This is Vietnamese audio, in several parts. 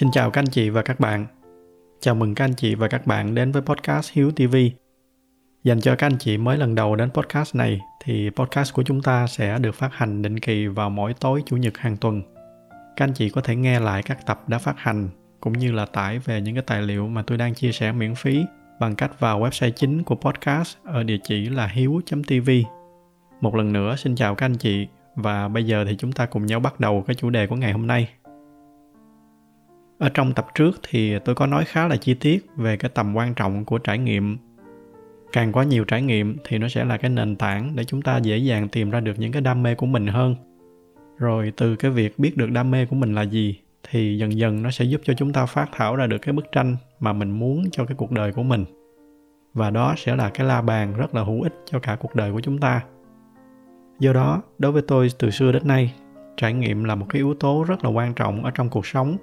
Xin chào các anh chị và các bạn. Chào mừng các anh chị và các bạn đến với podcast Hiếu TV. Dành cho các anh chị mới lần đầu đến podcast này, thì podcast của chúng ta sẽ được phát hành định kỳ vào mỗi tối chủ nhật hàng tuần. Các anh chị có thể nghe lại các tập đã phát hành, cũng như là tải về những cái tài liệu mà tôi đang chia sẻ miễn phí bằng cách vào website chính của podcast ở địa chỉ là hiếu.tv. Một lần nữa, xin chào các anh chị, và bây giờ thì chúng ta cùng nhau bắt đầu cái chủ đề của ngày hôm nay ở trong tập trước thì tôi có nói khá là chi tiết về cái tầm quan trọng của trải nghiệm. Càng có nhiều trải nghiệm thì nó sẽ là cái nền tảng để chúng ta dễ dàng tìm ra được những cái đam mê của mình hơn. Rồi từ cái việc biết được đam mê của mình là gì thì dần dần nó sẽ giúp cho chúng ta phát thảo ra được cái bức tranh mà mình muốn cho cái cuộc đời của mình. Và đó sẽ là cái la bàn rất là hữu ích cho cả cuộc đời của chúng ta. Do đó, đối với tôi từ xưa đến nay, trải nghiệm là một cái yếu tố rất là quan trọng ở trong cuộc sống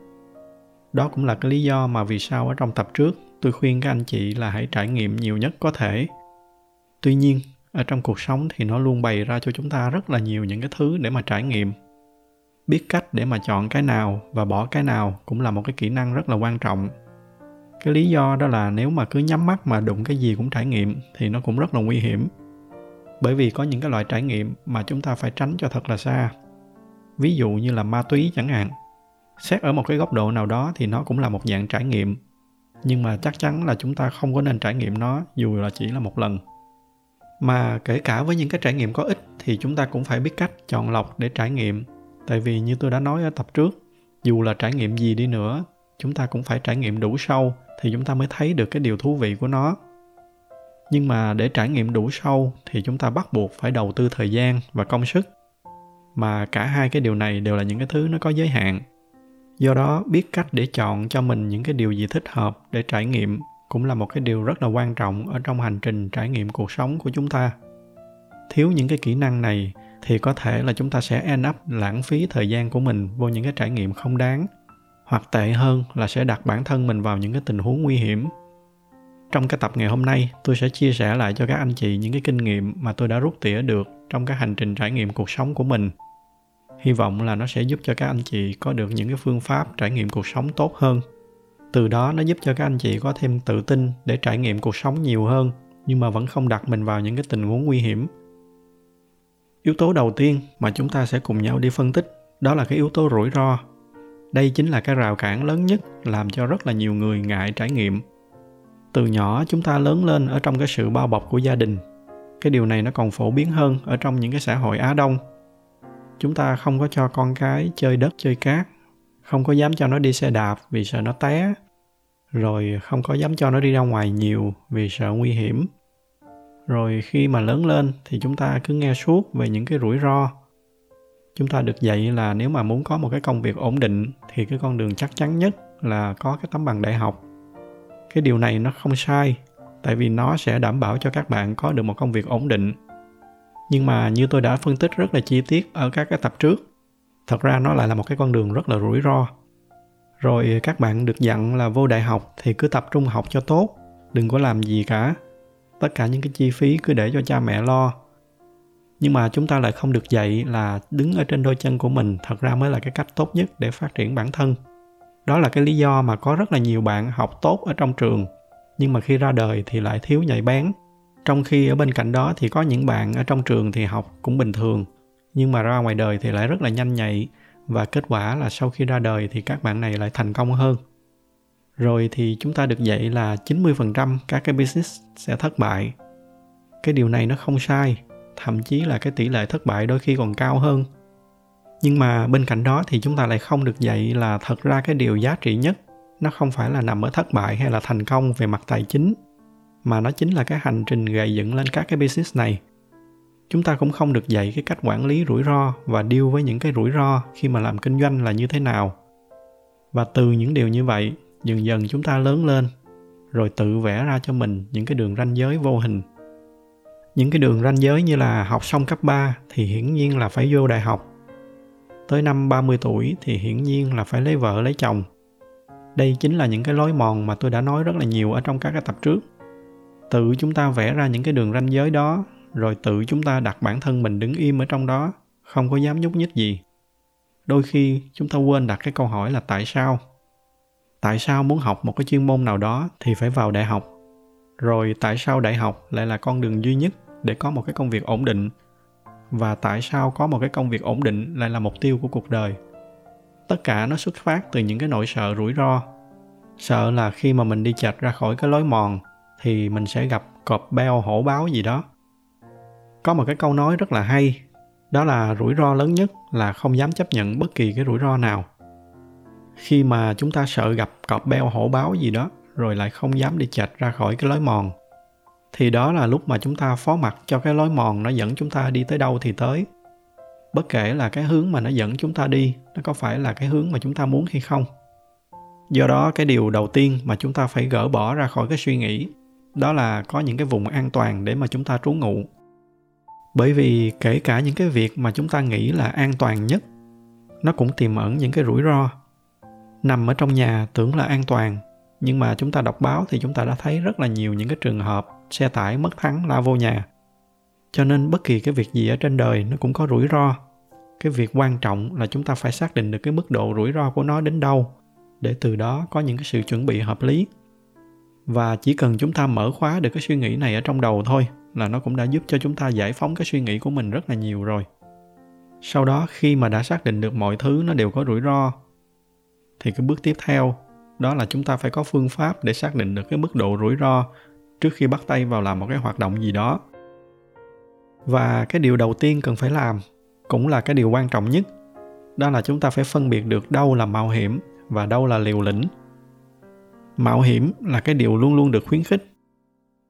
đó cũng là cái lý do mà vì sao ở trong tập trước, tôi khuyên các anh chị là hãy trải nghiệm nhiều nhất có thể. Tuy nhiên, ở trong cuộc sống thì nó luôn bày ra cho chúng ta rất là nhiều những cái thứ để mà trải nghiệm. Biết cách để mà chọn cái nào và bỏ cái nào cũng là một cái kỹ năng rất là quan trọng. Cái lý do đó là nếu mà cứ nhắm mắt mà đụng cái gì cũng trải nghiệm thì nó cũng rất là nguy hiểm. Bởi vì có những cái loại trải nghiệm mà chúng ta phải tránh cho thật là xa. Ví dụ như là ma túy chẳng hạn xét ở một cái góc độ nào đó thì nó cũng là một dạng trải nghiệm. Nhưng mà chắc chắn là chúng ta không có nên trải nghiệm nó, dù là chỉ là một lần. Mà kể cả với những cái trải nghiệm có ích thì chúng ta cũng phải biết cách chọn lọc để trải nghiệm. Tại vì như tôi đã nói ở tập trước, dù là trải nghiệm gì đi nữa, chúng ta cũng phải trải nghiệm đủ sâu thì chúng ta mới thấy được cái điều thú vị của nó. Nhưng mà để trải nghiệm đủ sâu thì chúng ta bắt buộc phải đầu tư thời gian và công sức. Mà cả hai cái điều này đều là những cái thứ nó có giới hạn do đó, biết cách để chọn cho mình những cái điều gì thích hợp để trải nghiệm cũng là một cái điều rất là quan trọng ở trong hành trình trải nghiệm cuộc sống của chúng ta. Thiếu những cái kỹ năng này thì có thể là chúng ta sẽ end up lãng phí thời gian của mình vô những cái trải nghiệm không đáng, hoặc tệ hơn là sẽ đặt bản thân mình vào những cái tình huống nguy hiểm. Trong cái tập ngày hôm nay, tôi sẽ chia sẻ lại cho các anh chị những cái kinh nghiệm mà tôi đã rút tỉa được trong cái hành trình trải nghiệm cuộc sống của mình hy vọng là nó sẽ giúp cho các anh chị có được những cái phương pháp trải nghiệm cuộc sống tốt hơn. Từ đó, nó giúp cho các anh chị có thêm tự tin để trải nghiệm cuộc sống nhiều hơn, nhưng mà vẫn không đặt mình vào những cái tình huống nguy hiểm. Yếu tố đầu tiên mà chúng ta sẽ cùng nhau đi phân tích, đó là cái yếu tố rủi ro. Đây chính là cái rào cản lớn nhất làm cho rất là nhiều người ngại trải nghiệm. Từ nhỏ, chúng ta lớn lên ở trong cái sự bao bọc của gia đình. Cái điều này nó còn phổ biến hơn ở trong những cái xã hội á đông chúng ta không có cho con cái chơi đất, chơi cát. Không có dám cho nó đi xe đạp vì sợ nó té. Rồi không có dám cho nó đi ra ngoài nhiều vì sợ nguy hiểm. Rồi khi mà lớn lên thì chúng ta cứ nghe suốt về những cái rủi ro. Chúng ta được dạy là nếu mà muốn có một cái công việc ổn định thì cái con đường chắc chắn nhất là có cái tấm bằng đại học. Cái điều này nó không sai, tại vì nó sẽ đảm bảo cho các bạn có được một công việc ổn định nhưng mà như tôi đã phân tích rất là chi tiết ở các cái tập trước, thật ra nó lại là một cái con đường rất là rủi ro. Rồi các bạn được dặn là vô đại học thì cứ tập trung học cho tốt, đừng có làm gì cả. Tất cả những cái chi phí cứ để cho cha mẹ lo. Nhưng mà chúng ta lại không được dạy là đứng ở trên đôi chân của mình thật ra mới là cái cách tốt nhất để phát triển bản thân. Đó là cái lý do mà có rất là nhiều bạn học tốt ở trong trường, nhưng mà khi ra đời thì lại thiếu nhạy bén trong khi ở bên cạnh đó thì có những bạn ở trong trường thì học cũng bình thường nhưng mà ra ngoài đời thì lại rất là nhanh nhạy và kết quả là sau khi ra đời thì các bạn này lại thành công hơn rồi thì chúng ta được dạy là 90% các cái business sẽ thất bại. Cái điều này nó không sai, thậm chí là cái tỷ lệ thất bại đôi khi còn cao hơn. Nhưng mà bên cạnh đó thì chúng ta lại không được dạy là thật ra cái điều giá trị nhất nó không phải là nằm ở thất bại hay là thành công về mặt tài chính mà nó chính là cái hành trình gầy dựng lên các cái business này. Chúng ta cũng không được dạy cái cách quản lý rủi ro và deal với những cái rủi ro khi mà làm kinh doanh là như thế nào. Và từ những điều như vậy, dần dần chúng ta lớn lên, rồi tự vẽ ra cho mình những cái đường ranh giới vô hình. Những cái đường ranh giới như là học xong cấp 3 thì hiển nhiên là phải vô đại học. Tới năm 30 tuổi thì hiển nhiên là phải lấy vợ lấy chồng. Đây chính là những cái lối mòn mà tôi đã nói rất là nhiều ở trong các cái tập trước tự chúng ta vẽ ra những cái đường ranh giới đó, rồi tự chúng ta đặt bản thân mình đứng im ở trong đó, không có dám nhúc nhích gì. Đôi khi chúng ta quên đặt cái câu hỏi là tại sao? Tại sao muốn học một cái chuyên môn nào đó thì phải vào đại học? Rồi tại sao đại học lại là con đường duy nhất để có một cái công việc ổn định? Và tại sao có một cái công việc ổn định lại là mục tiêu của cuộc đời? Tất cả nó xuất phát từ những cái nỗi sợ rủi ro. Sợ là khi mà mình đi chạch ra khỏi cái lối mòn thì mình sẽ gặp cọp beo hổ báo gì đó. Có một cái câu nói rất là hay, đó là rủi ro lớn nhất là không dám chấp nhận bất kỳ cái rủi ro nào. Khi mà chúng ta sợ gặp cọp beo hổ báo gì đó, rồi lại không dám đi chạch ra khỏi cái lối mòn, thì đó là lúc mà chúng ta phó mặc cho cái lối mòn nó dẫn chúng ta đi tới đâu thì tới. Bất kể là cái hướng mà nó dẫn chúng ta đi, nó có phải là cái hướng mà chúng ta muốn hay không. Do đó cái điều đầu tiên mà chúng ta phải gỡ bỏ ra khỏi cái suy nghĩ đó là có những cái vùng an toàn để mà chúng ta trú ngụ. Bởi vì kể cả những cái việc mà chúng ta nghĩ là an toàn nhất, nó cũng tiềm ẩn những cái rủi ro. Nằm ở trong nhà tưởng là an toàn, nhưng mà chúng ta đọc báo thì chúng ta đã thấy rất là nhiều những cái trường hợp xe tải mất thắng lao vô nhà. Cho nên bất kỳ cái việc gì ở trên đời nó cũng có rủi ro. Cái việc quan trọng là chúng ta phải xác định được cái mức độ rủi ro của nó đến đâu, để từ đó có những cái sự chuẩn bị hợp lý và chỉ cần chúng ta mở khóa được cái suy nghĩ này ở trong đầu thôi là nó cũng đã giúp cho chúng ta giải phóng cái suy nghĩ của mình rất là nhiều rồi. Sau đó, khi mà đã xác định được mọi thứ nó đều có rủi ro, thì cái bước tiếp theo, đó là chúng ta phải có phương pháp để xác định được cái mức độ rủi ro trước khi bắt tay vào làm một cái hoạt động gì đó. Và cái điều đầu tiên cần phải làm cũng là cái điều quan trọng nhất, đó là chúng ta phải phân biệt được đâu là mạo hiểm và đâu là liều lĩnh mạo hiểm là cái điều luôn luôn được khuyến khích.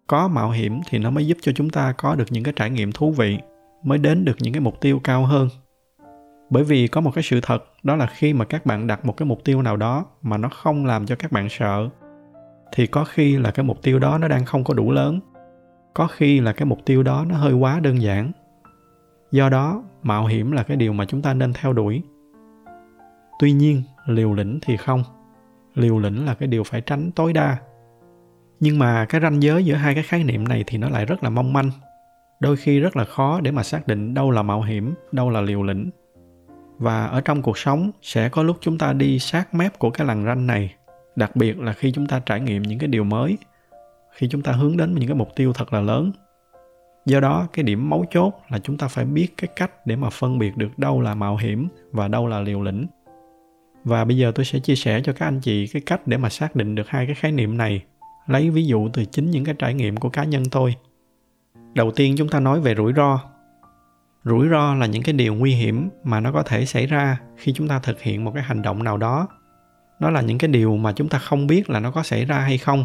Có mạo hiểm thì nó mới giúp cho chúng ta có được những cái trải nghiệm thú vị, mới đến được những cái mục tiêu cao hơn. Bởi vì có một cái sự thật, đó là khi mà các bạn đặt một cái mục tiêu nào đó mà nó không làm cho các bạn sợ, thì có khi là cái mục tiêu đó nó đang không có đủ lớn. Có khi là cái mục tiêu đó nó hơi quá đơn giản. Do đó, mạo hiểm là cái điều mà chúng ta nên theo đuổi. Tuy nhiên, liều lĩnh thì không liều lĩnh là cái điều phải tránh tối đa. Nhưng mà cái ranh giới giữa hai cái khái niệm này thì nó lại rất là mong manh, đôi khi rất là khó để mà xác định đâu là mạo hiểm, đâu là liều lĩnh. Và ở trong cuộc sống sẽ có lúc chúng ta đi sát mép của cái lằn ranh này, đặc biệt là khi chúng ta trải nghiệm những cái điều mới, khi chúng ta hướng đến những cái mục tiêu thật là lớn. Do đó, cái điểm mấu chốt là chúng ta phải biết cái cách để mà phân biệt được đâu là mạo hiểm và đâu là liều lĩnh và bây giờ tôi sẽ chia sẻ cho các anh chị cái cách để mà xác định được hai cái khái niệm này. Lấy ví dụ từ chính những cái trải nghiệm của cá nhân tôi. Đầu tiên chúng ta nói về rủi ro. Rủi ro là những cái điều nguy hiểm mà nó có thể xảy ra khi chúng ta thực hiện một cái hành động nào đó. Nó là những cái điều mà chúng ta không biết là nó có xảy ra hay không,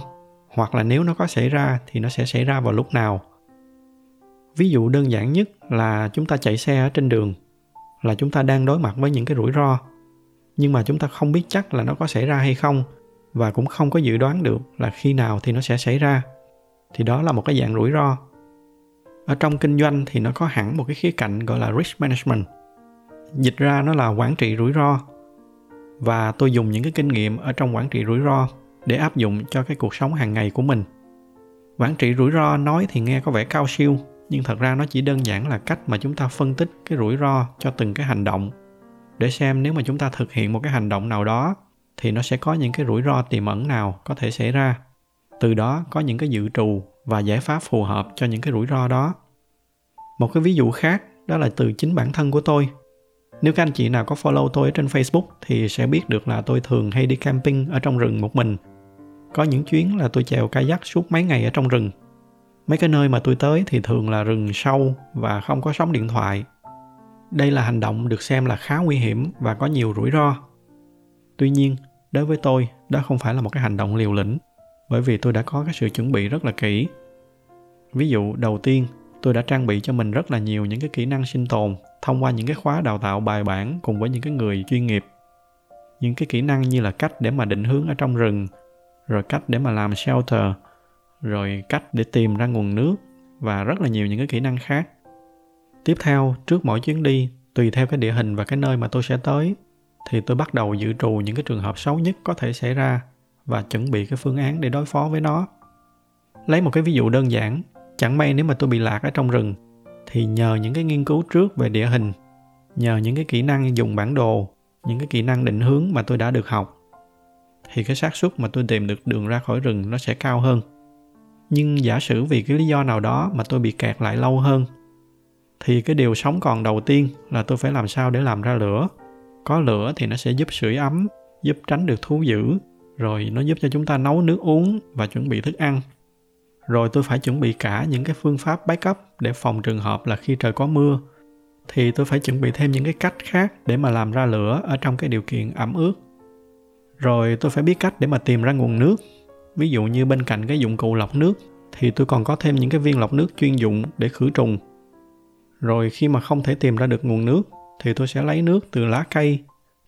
hoặc là nếu nó có xảy ra thì nó sẽ xảy ra vào lúc nào. Ví dụ đơn giản nhất là chúng ta chạy xe ở trên đường, là chúng ta đang đối mặt với những cái rủi ro nhưng mà chúng ta không biết chắc là nó có xảy ra hay không, và cũng không có dự đoán được là khi nào thì nó sẽ xảy ra. Thì đó là một cái dạng rủi ro. Ở trong kinh doanh thì nó có hẳn một cái khía cạnh gọi là risk management. Dịch ra nó là quản trị rủi ro. Và tôi dùng những cái kinh nghiệm ở trong quản trị rủi ro để áp dụng cho cái cuộc sống hàng ngày của mình. Quản trị rủi ro nói thì nghe có vẻ cao siêu, nhưng thật ra nó chỉ đơn giản là cách mà chúng ta phân tích cái rủi ro cho từng cái hành động để xem nếu mà chúng ta thực hiện một cái hành động nào đó, thì nó sẽ có những cái rủi ro tiềm ẩn nào có thể xảy ra. Từ đó có những cái dự trù và giải pháp phù hợp cho những cái rủi ro đó. Một cái ví dụ khác, đó là từ chính bản thân của tôi. Nếu các anh chị nào có follow tôi ở trên facebook, thì sẽ biết được là tôi thường hay đi camping ở trong rừng một mình. Có những chuyến là tôi chèo kayak suốt mấy ngày ở trong rừng. Mấy cái nơi mà tôi tới thì thường là rừng sâu và không có sóng điện thoại đây là hành động được xem là khá nguy hiểm và có nhiều rủi ro. Tuy nhiên, đối với tôi, đó không phải là một cái hành động liều lĩnh, bởi vì tôi đã có cái sự chuẩn bị rất là kỹ. Ví dụ, đầu tiên, tôi đã trang bị cho mình rất là nhiều những cái kỹ năng sinh tồn thông qua những cái khóa đào tạo bài bản cùng với những cái người chuyên nghiệp. Những cái kỹ năng như là cách để mà định hướng ở trong rừng, rồi cách để mà làm shelter, rồi cách để tìm ra nguồn nước và rất là nhiều những cái kỹ năng khác tiếp theo, trước mỗi chuyến đi, tùy theo cái địa hình và cái nơi mà tôi sẽ tới, thì tôi bắt đầu dự trù những cái trường hợp xấu nhất có thể xảy ra và chuẩn bị cái phương án để đối phó với nó. Lấy một cái ví dụ đơn giản, chẳng may nếu mà tôi bị lạc ở trong rừng, thì nhờ những cái nghiên cứu trước về địa hình, nhờ những cái kỹ năng dùng bản đồ, những cái kỹ năng định hướng mà tôi đã được học, thì cái xác suất mà tôi tìm được đường ra khỏi rừng nó sẽ cao hơn. Nhưng giả sử vì cái lý do nào đó mà tôi bị kẹt lại lâu hơn thì cái điều sống còn đầu tiên là tôi phải làm sao để làm ra lửa. Có lửa thì nó sẽ giúp sưởi ấm, giúp tránh được thú dữ. Rồi nó giúp cho chúng ta nấu nước uống và chuẩn bị thức ăn. Rồi tôi phải chuẩn bị cả những cái phương pháp backup để phòng trường hợp là khi trời có mưa. Thì tôi phải chuẩn bị thêm những cái cách khác để mà làm ra lửa ở trong cái điều kiện ẩm ướt. Rồi tôi phải biết cách để mà tìm ra nguồn nước. Ví dụ như bên cạnh cái dụng cụ lọc nước, thì tôi còn có thêm những cái viên lọc nước chuyên dụng để khử trùng rồi khi mà không thể tìm ra được nguồn nước, thì tôi sẽ lấy nước từ lá cây.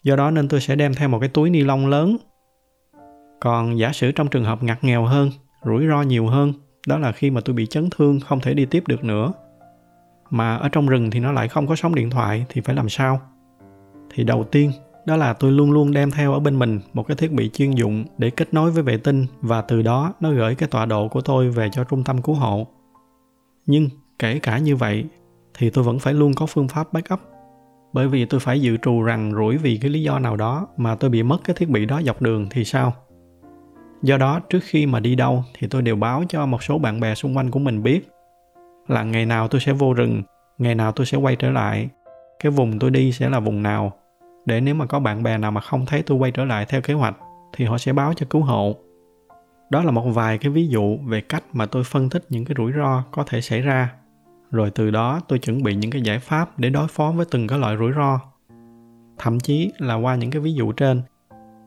Do đó nên tôi sẽ đem theo một cái túi ni lông lớn. Còn giả sử trong trường hợp ngặt nghèo hơn, rủi ro nhiều hơn, đó là khi mà tôi bị chấn thương, không thể đi tiếp được nữa. Mà ở trong rừng thì nó lại không có sóng điện thoại thì phải làm sao? Thì đầu tiên, đó là tôi luôn luôn đem theo ở bên mình một cái thiết bị chuyên dụng để kết nối với vệ tinh và từ đó nó gửi cái tọa độ của tôi về cho trung tâm cứu hộ. Nhưng kể cả như vậy thì tôi vẫn phải luôn có phương pháp backup. Bởi vì tôi phải dự trù rằng rủi vì cái lý do nào đó mà tôi bị mất cái thiết bị đó dọc đường thì sao? Do đó, trước khi mà đi đâu thì tôi đều báo cho một số bạn bè xung quanh của mình biết là ngày nào tôi sẽ vô rừng, ngày nào tôi sẽ quay trở lại. Cái vùng tôi đi sẽ là vùng nào? Để nếu mà có bạn bè nào mà không thấy tôi quay trở lại theo kế hoạch thì họ sẽ báo cho cứu hộ. Đó là một vài cái ví dụ về cách mà tôi phân tích những cái rủi ro có thể xảy ra rồi từ đó tôi chuẩn bị những cái giải pháp để đối phó với từng cái loại rủi ro. Thậm chí là qua những cái ví dụ trên,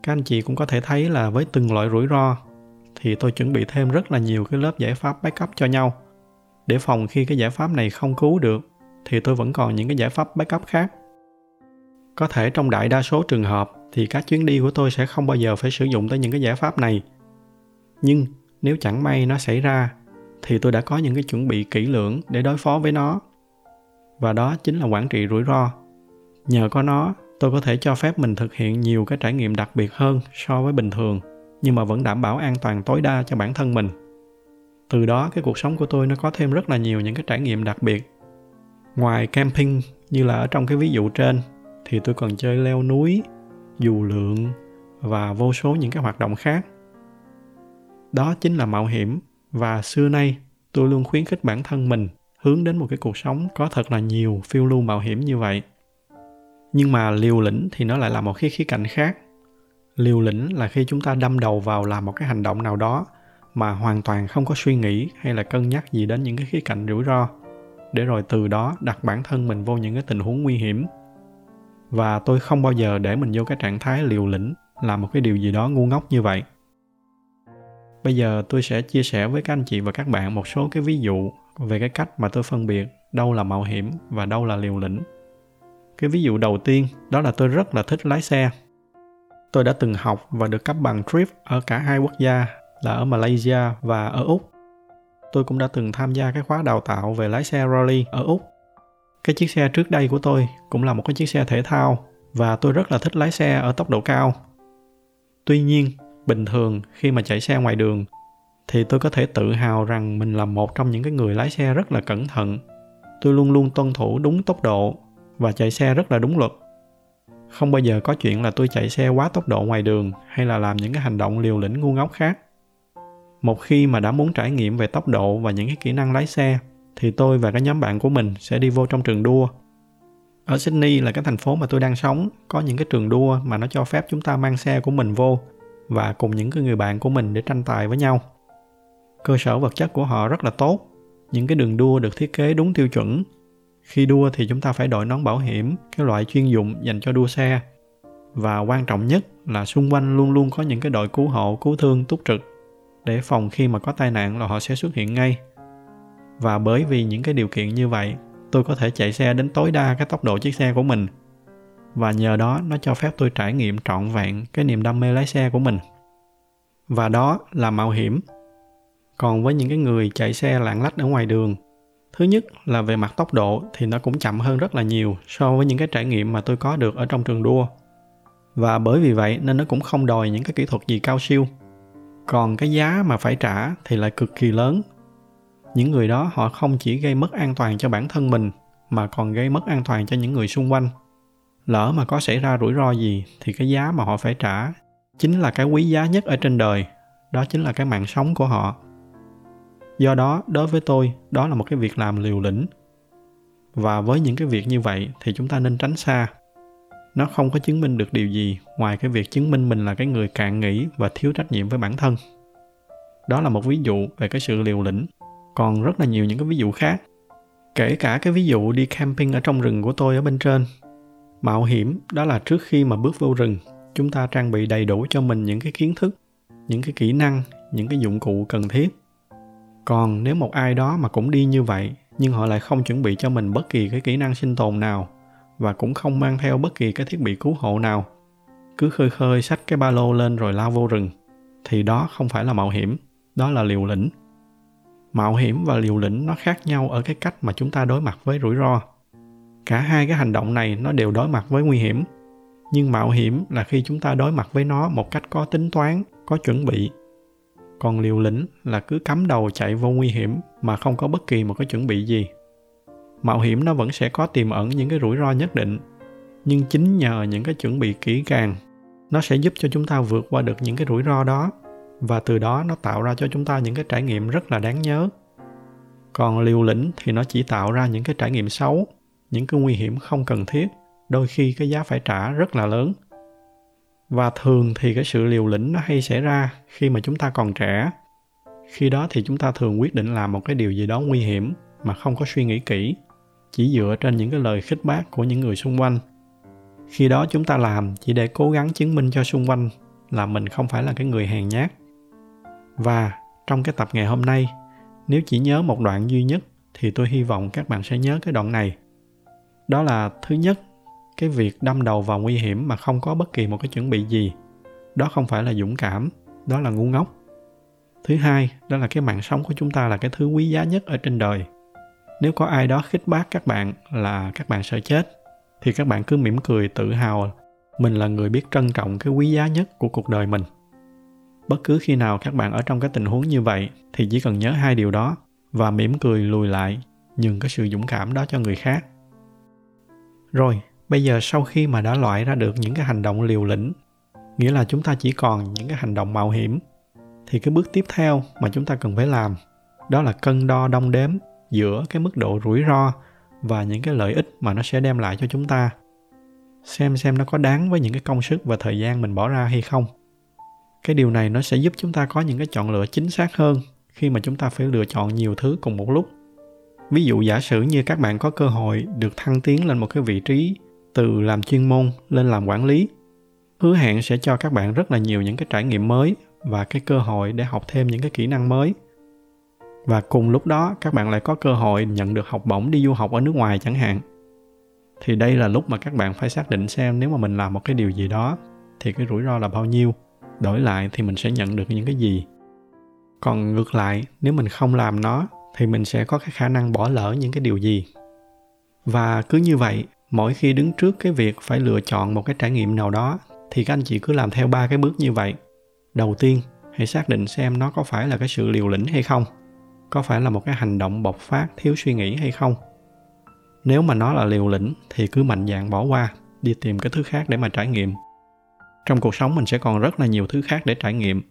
các anh chị cũng có thể thấy là với từng loại rủi ro thì tôi chuẩn bị thêm rất là nhiều cái lớp giải pháp backup cho nhau. Để phòng khi cái giải pháp này không cứu được thì tôi vẫn còn những cái giải pháp backup khác. Có thể trong đại đa số trường hợp thì các chuyến đi của tôi sẽ không bao giờ phải sử dụng tới những cái giải pháp này. Nhưng nếu chẳng may nó xảy ra thì tôi đã có những cái chuẩn bị kỹ lưỡng để đối phó với nó. Và đó chính là quản trị rủi ro. Nhờ có nó, tôi có thể cho phép mình thực hiện nhiều cái trải nghiệm đặc biệt hơn so với bình thường, nhưng mà vẫn đảm bảo an toàn tối đa cho bản thân mình. Từ đó, cái cuộc sống của tôi nó có thêm rất là nhiều những cái trải nghiệm đặc biệt. Ngoài camping như là ở trong cái ví dụ trên, thì tôi còn chơi leo núi, dù lượn và vô số những cái hoạt động khác. Đó chính là mạo hiểm và xưa nay, tôi luôn khuyến khích bản thân mình hướng đến một cái cuộc sống có thật là nhiều phiêu lưu mạo hiểm như vậy. Nhưng mà liều lĩnh thì nó lại là một cái khía cạnh khác. Liều lĩnh là khi chúng ta đâm đầu vào làm một cái hành động nào đó mà hoàn toàn không có suy nghĩ hay là cân nhắc gì đến những cái khía cạnh rủi ro. Để rồi từ đó đặt bản thân mình vô những cái tình huống nguy hiểm. Và tôi không bao giờ để mình vô cái trạng thái liều lĩnh, làm một cái điều gì đó ngu ngốc như vậy bây giờ tôi sẽ chia sẻ với các anh chị và các bạn một số cái ví dụ về cái cách mà tôi phân biệt đâu là mạo hiểm và đâu là liều lĩnh. Cái ví dụ đầu tiên, đó là tôi rất là thích lái xe. Tôi đã từng học và được cấp bằng trip ở cả hai quốc gia, là ở malaysia và ở úc. Tôi cũng đã từng tham gia cái khóa đào tạo về lái xe rally ở úc. Cái chiếc xe trước đây của tôi cũng là một cái chiếc xe thể thao và tôi rất là thích lái xe ở tốc độ cao. Tuy nhiên bình thường khi mà chạy xe ngoài đường, thì tôi có thể tự hào rằng mình là một trong những cái người lái xe rất là cẩn thận. Tôi luôn luôn tuân thủ đúng tốc độ và chạy xe rất là đúng luật. Không bao giờ có chuyện là tôi chạy xe quá tốc độ ngoài đường hay là làm những cái hành động liều lĩnh ngu ngốc khác. Một khi mà đã muốn trải nghiệm về tốc độ và những cái kỹ năng lái xe, thì tôi và các nhóm bạn của mình sẽ đi vô trong trường đua. Ở sydney là cái thành phố mà tôi đang sống, có những cái trường đua mà nó cho phép chúng ta mang xe của mình vô và cùng những cái người bạn của mình để tranh tài với nhau. Cơ sở vật chất của họ rất là tốt, những cái đường đua được thiết kế đúng tiêu chuẩn. Khi đua thì chúng ta phải đội nón bảo hiểm, cái loại chuyên dụng dành cho đua xe. Và quan trọng nhất là xung quanh luôn luôn có những cái đội cứu hộ, cứu thương túc trực. Để phòng khi mà có tai nạn là họ sẽ xuất hiện ngay. Và bởi vì những cái điều kiện như vậy, tôi có thể chạy xe đến tối đa cái tốc độ chiếc xe của mình và nhờ đó nó cho phép tôi trải nghiệm trọn vẹn cái niềm đam mê lái xe của mình. Và đó là mạo hiểm. Còn với những cái người chạy xe lạng lách ở ngoài đường, thứ nhất là về mặt tốc độ thì nó cũng chậm hơn rất là nhiều so với những cái trải nghiệm mà tôi có được ở trong trường đua. Và bởi vì vậy nên nó cũng không đòi những cái kỹ thuật gì cao siêu. Còn cái giá mà phải trả thì lại cực kỳ lớn. Những người đó họ không chỉ gây mất an toàn cho bản thân mình, mà còn gây mất an toàn cho những người xung quanh lỡ mà có xảy ra rủi ro gì, thì cái giá mà họ phải trả chính là cái quý giá nhất ở trên đời. Đó chính là cái mạng sống của họ. Do đó, đối với tôi, đó là một cái việc làm liều lĩnh. Và với những cái việc như vậy, thì chúng ta nên tránh xa. Nó không có chứng minh được điều gì, ngoài cái việc chứng minh mình là cái người cạn nghĩ và thiếu trách nhiệm với bản thân. Đó là một ví dụ về cái sự liều lĩnh. Còn rất là nhiều những cái ví dụ khác. Kể cả cái ví dụ đi camping ở trong rừng của tôi ở bên trên mạo hiểm đó là trước khi mà bước vô rừng, chúng ta trang bị đầy đủ cho mình những cái kiến thức, những cái kỹ năng, những cái dụng cụ cần thiết. Còn nếu một ai đó mà cũng đi như vậy, nhưng họ lại không chuẩn bị cho mình bất kỳ cái kỹ năng sinh tồn nào và cũng không mang theo bất kỳ cái thiết bị cứu hộ nào, cứ khơi khơi xách cái ba lô lên rồi lao vô rừng, thì đó không phải là mạo hiểm, đó là liều lĩnh. Mạo hiểm và liều lĩnh nó khác nhau ở cái cách mà chúng ta đối mặt với rủi ro cả hai cái hành động này nó đều đối mặt với nguy hiểm. Nhưng mạo hiểm là khi chúng ta đối mặt với nó một cách có tính toán, có chuẩn bị. Còn liều lĩnh là cứ cắm đầu chạy vô nguy hiểm mà không có bất kỳ một cái chuẩn bị gì. Mạo hiểm nó vẫn sẽ có tiềm ẩn những cái rủi ro nhất định, nhưng chính nhờ những cái chuẩn bị kỹ càng, nó sẽ giúp cho chúng ta vượt qua được những cái rủi ro đó, và từ đó nó tạo ra cho chúng ta những cái trải nghiệm rất là đáng nhớ. Còn liều lĩnh thì nó chỉ tạo ra những cái trải nghiệm xấu những cái nguy hiểm không cần thiết, đôi khi cái giá phải trả rất là lớn. Và thường thì cái sự liều lĩnh nó hay xảy ra khi mà chúng ta còn trẻ. Khi đó thì chúng ta thường quyết định làm một cái điều gì đó nguy hiểm mà không có suy nghĩ kỹ, chỉ dựa trên những cái lời khích bác của những người xung quanh. Khi đó chúng ta làm chỉ để cố gắng chứng minh cho xung quanh là mình không phải là cái người hèn nhát. Và trong cái tập ngày hôm nay, nếu chỉ nhớ một đoạn duy nhất thì tôi hy vọng các bạn sẽ nhớ cái đoạn này đó là thứ nhất, cái việc đâm đầu vào nguy hiểm mà không có bất kỳ một cái chuẩn bị gì. Đó không phải là dũng cảm, đó là ngu ngốc. Thứ hai, đó là cái mạng sống của chúng ta là cái thứ quý giá nhất ở trên đời. Nếu có ai đó khích bác các bạn là các bạn sợ chết, thì các bạn cứ mỉm cười, tự hào mình là người biết trân trọng cái quý giá nhất của cuộc đời mình. Bất cứ khi nào các bạn ở trong cái tình huống như vậy, thì chỉ cần nhớ hai điều đó và mỉm cười lùi lại, nhường cái sự dũng cảm đó cho người khác rồi, bây giờ sau khi mà đã loại ra được những cái hành động liều lĩnh, nghĩa là chúng ta chỉ còn những cái hành động mạo hiểm, thì cái bước tiếp theo mà chúng ta cần phải làm, đó là cân đo đong đếm giữa cái mức độ rủi ro và những cái lợi ích mà nó sẽ đem lại cho chúng ta. Xem xem nó có đáng với những cái công sức và thời gian mình bỏ ra hay không. Cái điều này nó sẽ giúp chúng ta có những cái chọn lựa chính xác hơn khi mà chúng ta phải lựa chọn nhiều thứ cùng một lúc ví dụ giả sử như các bạn có cơ hội được thăng tiến lên một cái vị trí từ làm chuyên môn lên làm quản lý, hứa hẹn sẽ cho các bạn rất là nhiều những cái trải nghiệm mới và cái cơ hội để học thêm những cái kỹ năng mới. Và cùng lúc đó, các bạn lại có cơ hội nhận được học bổng đi du học ở nước ngoài chẳng hạn. Thì đây là lúc mà các bạn phải xác định xem nếu mà mình làm một cái điều gì đó, thì cái rủi ro là bao nhiêu. Đổi lại thì mình sẽ nhận được những cái gì. Còn ngược lại, nếu mình không làm nó thì mình sẽ có cái khả năng bỏ lỡ những cái điều gì. Và cứ như vậy, mỗi khi đứng trước cái việc phải lựa chọn một cái trải nghiệm nào đó, thì các anh chị cứ làm theo ba cái bước như vậy. Đầu tiên, hãy xác định xem nó có phải là cái sự liều lĩnh hay không, có phải là một cái hành động bộc phát, thiếu suy nghĩ hay không. Nếu mà nó là liều lĩnh, thì cứ mạnh dạn bỏ qua, đi tìm cái thứ khác để mà trải nghiệm. Trong cuộc sống mình sẽ còn rất là nhiều thứ khác để trải nghiệm.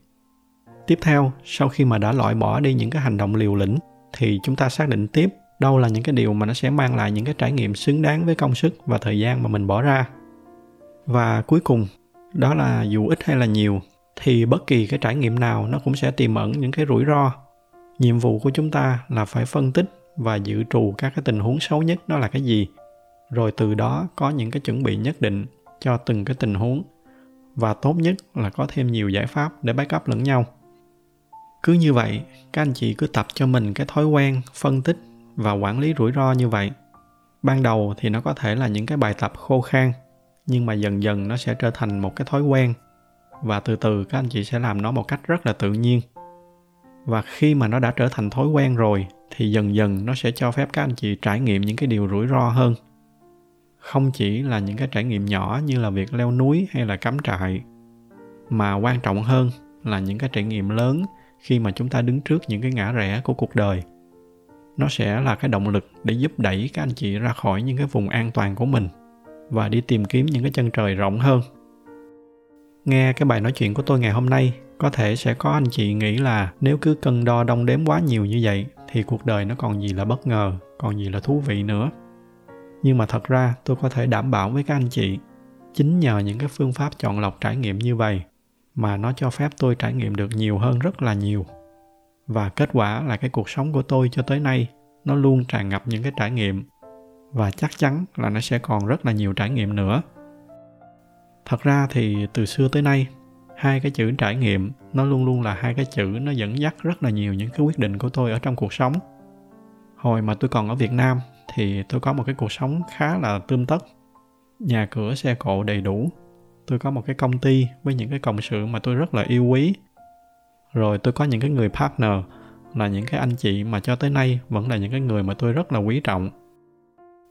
Tiếp theo, sau khi mà đã loại bỏ đi những cái hành động liều lĩnh thì chúng ta xác định tiếp đâu là những cái điều mà nó sẽ mang lại những cái trải nghiệm xứng đáng với công sức và thời gian mà mình bỏ ra. Và cuối cùng, đó là dù ít hay là nhiều, thì bất kỳ cái trải nghiệm nào nó cũng sẽ tiềm ẩn những cái rủi ro. Nhiệm vụ của chúng ta là phải phân tích và dự trù các cái tình huống xấu nhất nó là cái gì. Rồi từ đó có những cái chuẩn bị nhất định cho từng cái tình huống. Và tốt nhất là có thêm nhiều giải pháp để backup lẫn nhau cứ như vậy, các anh chị cứ tập cho mình cái thói quen phân tích và quản lý rủi ro như vậy. Ban đầu thì nó có thể là những cái bài tập khô khan, nhưng mà dần dần nó sẽ trở thành một cái thói quen. Và từ từ các anh chị sẽ làm nó một cách rất là tự nhiên. Và khi mà nó đã trở thành thói quen rồi, thì dần dần nó sẽ cho phép các anh chị trải nghiệm những cái điều rủi ro hơn. Không chỉ là những cái trải nghiệm nhỏ như là việc leo núi hay là cắm trại, mà quan trọng hơn là những cái trải nghiệm lớn khi mà chúng ta đứng trước những cái ngã rẽ của cuộc đời. Nó sẽ là cái động lực để giúp đẩy các anh chị ra khỏi những cái vùng an toàn của mình và đi tìm kiếm những cái chân trời rộng hơn. Nghe cái bài nói chuyện của tôi ngày hôm nay, có thể sẽ có anh chị nghĩ là nếu cứ cân đo đong đếm quá nhiều như vậy thì cuộc đời nó còn gì là bất ngờ, còn gì là thú vị nữa. Nhưng mà thật ra tôi có thể đảm bảo với các anh chị, chính nhờ những cái phương pháp chọn lọc trải nghiệm như vậy mà nó cho phép tôi trải nghiệm được nhiều hơn rất là nhiều. Và kết quả là cái cuộc sống của tôi cho tới nay, nó luôn tràn ngập những cái trải nghiệm. Và chắc chắn là nó sẽ còn rất là nhiều trải nghiệm nữa. Thật ra thì từ xưa tới nay, hai cái chữ trải nghiệm, nó luôn luôn là hai cái chữ nó dẫn dắt rất là nhiều những cái quyết định của tôi ở trong cuộc sống. Hồi mà tôi còn ở việt nam thì tôi có một cái cuộc sống khá là tươm tất. Nhà cửa, xe cộ đầy đủ tôi có một cái công ty với những cái cộng sự mà tôi rất là yêu quý. Rồi tôi có những cái người partner là những cái anh chị mà cho tới nay vẫn là những cái người mà tôi rất là quý trọng.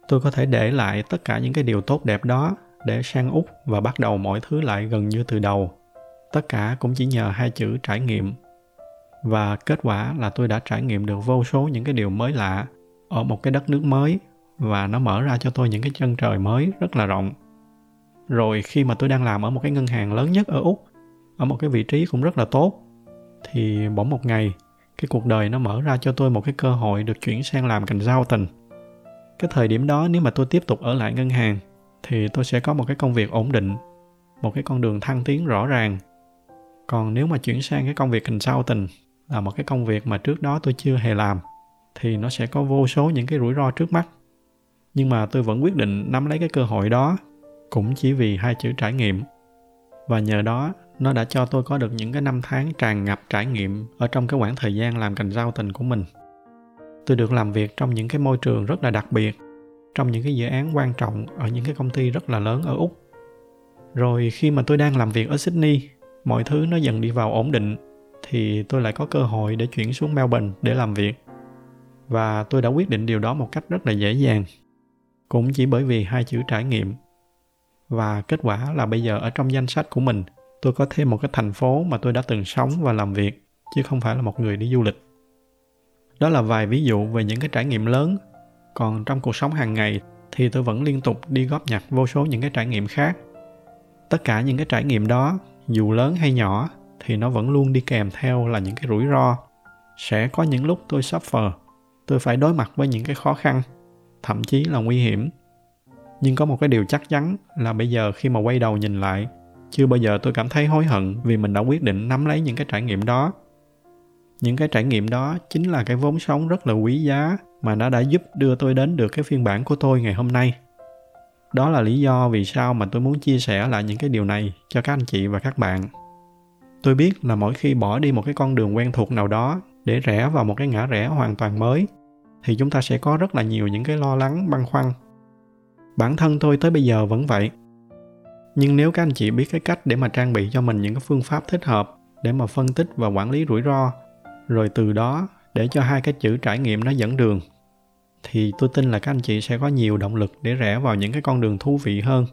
Tôi có thể để lại tất cả những cái điều tốt đẹp đó để sang úc và bắt đầu mọi thứ lại gần như từ đầu. Tất cả cũng chỉ nhờ hai chữ trải nghiệm. Và kết quả là tôi đã trải nghiệm được vô số những cái điều mới lạ ở một cái đất nước mới và nó mở ra cho tôi những cái chân trời mới rất là rộng rồi khi mà tôi đang làm ở một cái ngân hàng lớn nhất ở úc, ở một cái vị trí cũng rất là tốt, thì bỗng một ngày, cái cuộc đời nó mở ra cho tôi một cái cơ hội được chuyển sang làm cảnh giao tình. Cái thời điểm đó nếu mà tôi tiếp tục ở lại ngân hàng, thì tôi sẽ có một cái công việc ổn định, một cái con đường thăng tiến rõ ràng. Còn nếu mà chuyển sang cái công việc consulting là một cái công việc mà trước đó tôi chưa hề làm, thì nó sẽ có vô số những cái rủi ro trước mắt. Nhưng mà tôi vẫn quyết định nắm lấy cái cơ hội đó cũng chỉ vì hai chữ trải nghiệm. Và nhờ đó, nó đã cho tôi có được những cái năm tháng tràn ngập trải nghiệm ở trong cái khoảng thời gian làm cành giao tình của mình. Tôi được làm việc trong những cái môi trường rất là đặc biệt, trong những cái dự án quan trọng ở những cái công ty rất là lớn ở úc. Rồi khi mà tôi đang làm việc ở sydney, mọi thứ nó dần đi vào ổn định, thì tôi lại có cơ hội để chuyển xuống melbourne để làm việc. Và tôi đã quyết định điều đó một cách rất là dễ dàng. Cũng chỉ bởi vì hai chữ trải nghiệm và kết quả là bây giờ ở trong danh sách của mình, tôi có thêm một cái thành phố mà tôi đã từng sống và làm việc, chứ không phải là một người đi du lịch. Đó là vài ví dụ về những cái trải nghiệm lớn. Còn trong cuộc sống hàng ngày thì tôi vẫn liên tục đi góp nhặt vô số những cái trải nghiệm khác. Tất cả những cái trải nghiệm đó, dù lớn hay nhỏ, thì nó vẫn luôn đi kèm theo là những cái rủi ro. Sẽ có những lúc tôi suffer, tôi phải đối mặt với những cái khó khăn, thậm chí là nguy hiểm nhưng có một cái điều chắc chắn là bây giờ khi mà quay đầu nhìn lại, chưa bao giờ tôi cảm thấy hối hận vì mình đã quyết định nắm lấy những cái trải nghiệm đó. Những cái trải nghiệm đó chính là cái vốn sống rất là quý giá mà nó đã giúp đưa tôi đến được cái phiên bản của tôi ngày hôm nay. Đó là lý do vì sao mà tôi muốn chia sẻ lại những cái điều này cho các anh chị và các bạn. Tôi biết là mỗi khi bỏ đi một cái con đường quen thuộc nào đó để rẽ vào một cái ngã rẽ hoàn toàn mới, thì chúng ta sẽ có rất là nhiều những cái lo lắng, băn khoăn bản thân tôi tới bây giờ vẫn vậy. Nhưng nếu các anh chị biết cái cách để mà trang bị cho mình những cái phương pháp thích hợp để mà phân tích và quản lý rủi ro, rồi từ đó để cho hai cái chữ trải nghiệm nó dẫn đường, thì tôi tin là các anh chị sẽ có nhiều động lực để rẽ vào những cái con đường thú vị hơn,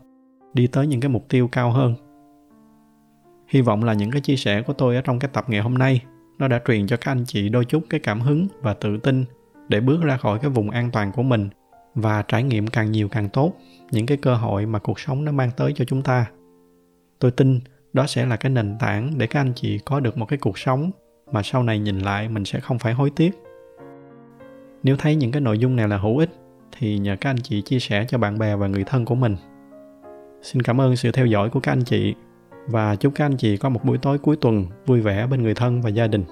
đi tới những cái mục tiêu cao hơn. Hy vọng là những cái chia sẻ của tôi ở trong cái tập ngày hôm nay nó đã truyền cho các anh chị đôi chút cái cảm hứng và tự tin để bước ra khỏi cái vùng an toàn của mình và trải nghiệm càng nhiều càng tốt. Những cái cơ hội mà cuộc sống nó mang tới cho chúng ta. Tôi tin đó sẽ là cái nền tảng để các anh chị có được một cái cuộc sống mà sau này nhìn lại mình sẽ không phải hối tiếc. Nếu thấy những cái nội dung này là hữu ích, thì nhờ các anh chị chia sẻ cho bạn bè và người thân của mình. Xin cảm ơn sự theo dõi của các anh chị và chúc các anh chị có một buổi tối cuối tuần vui vẻ bên người thân và gia đình.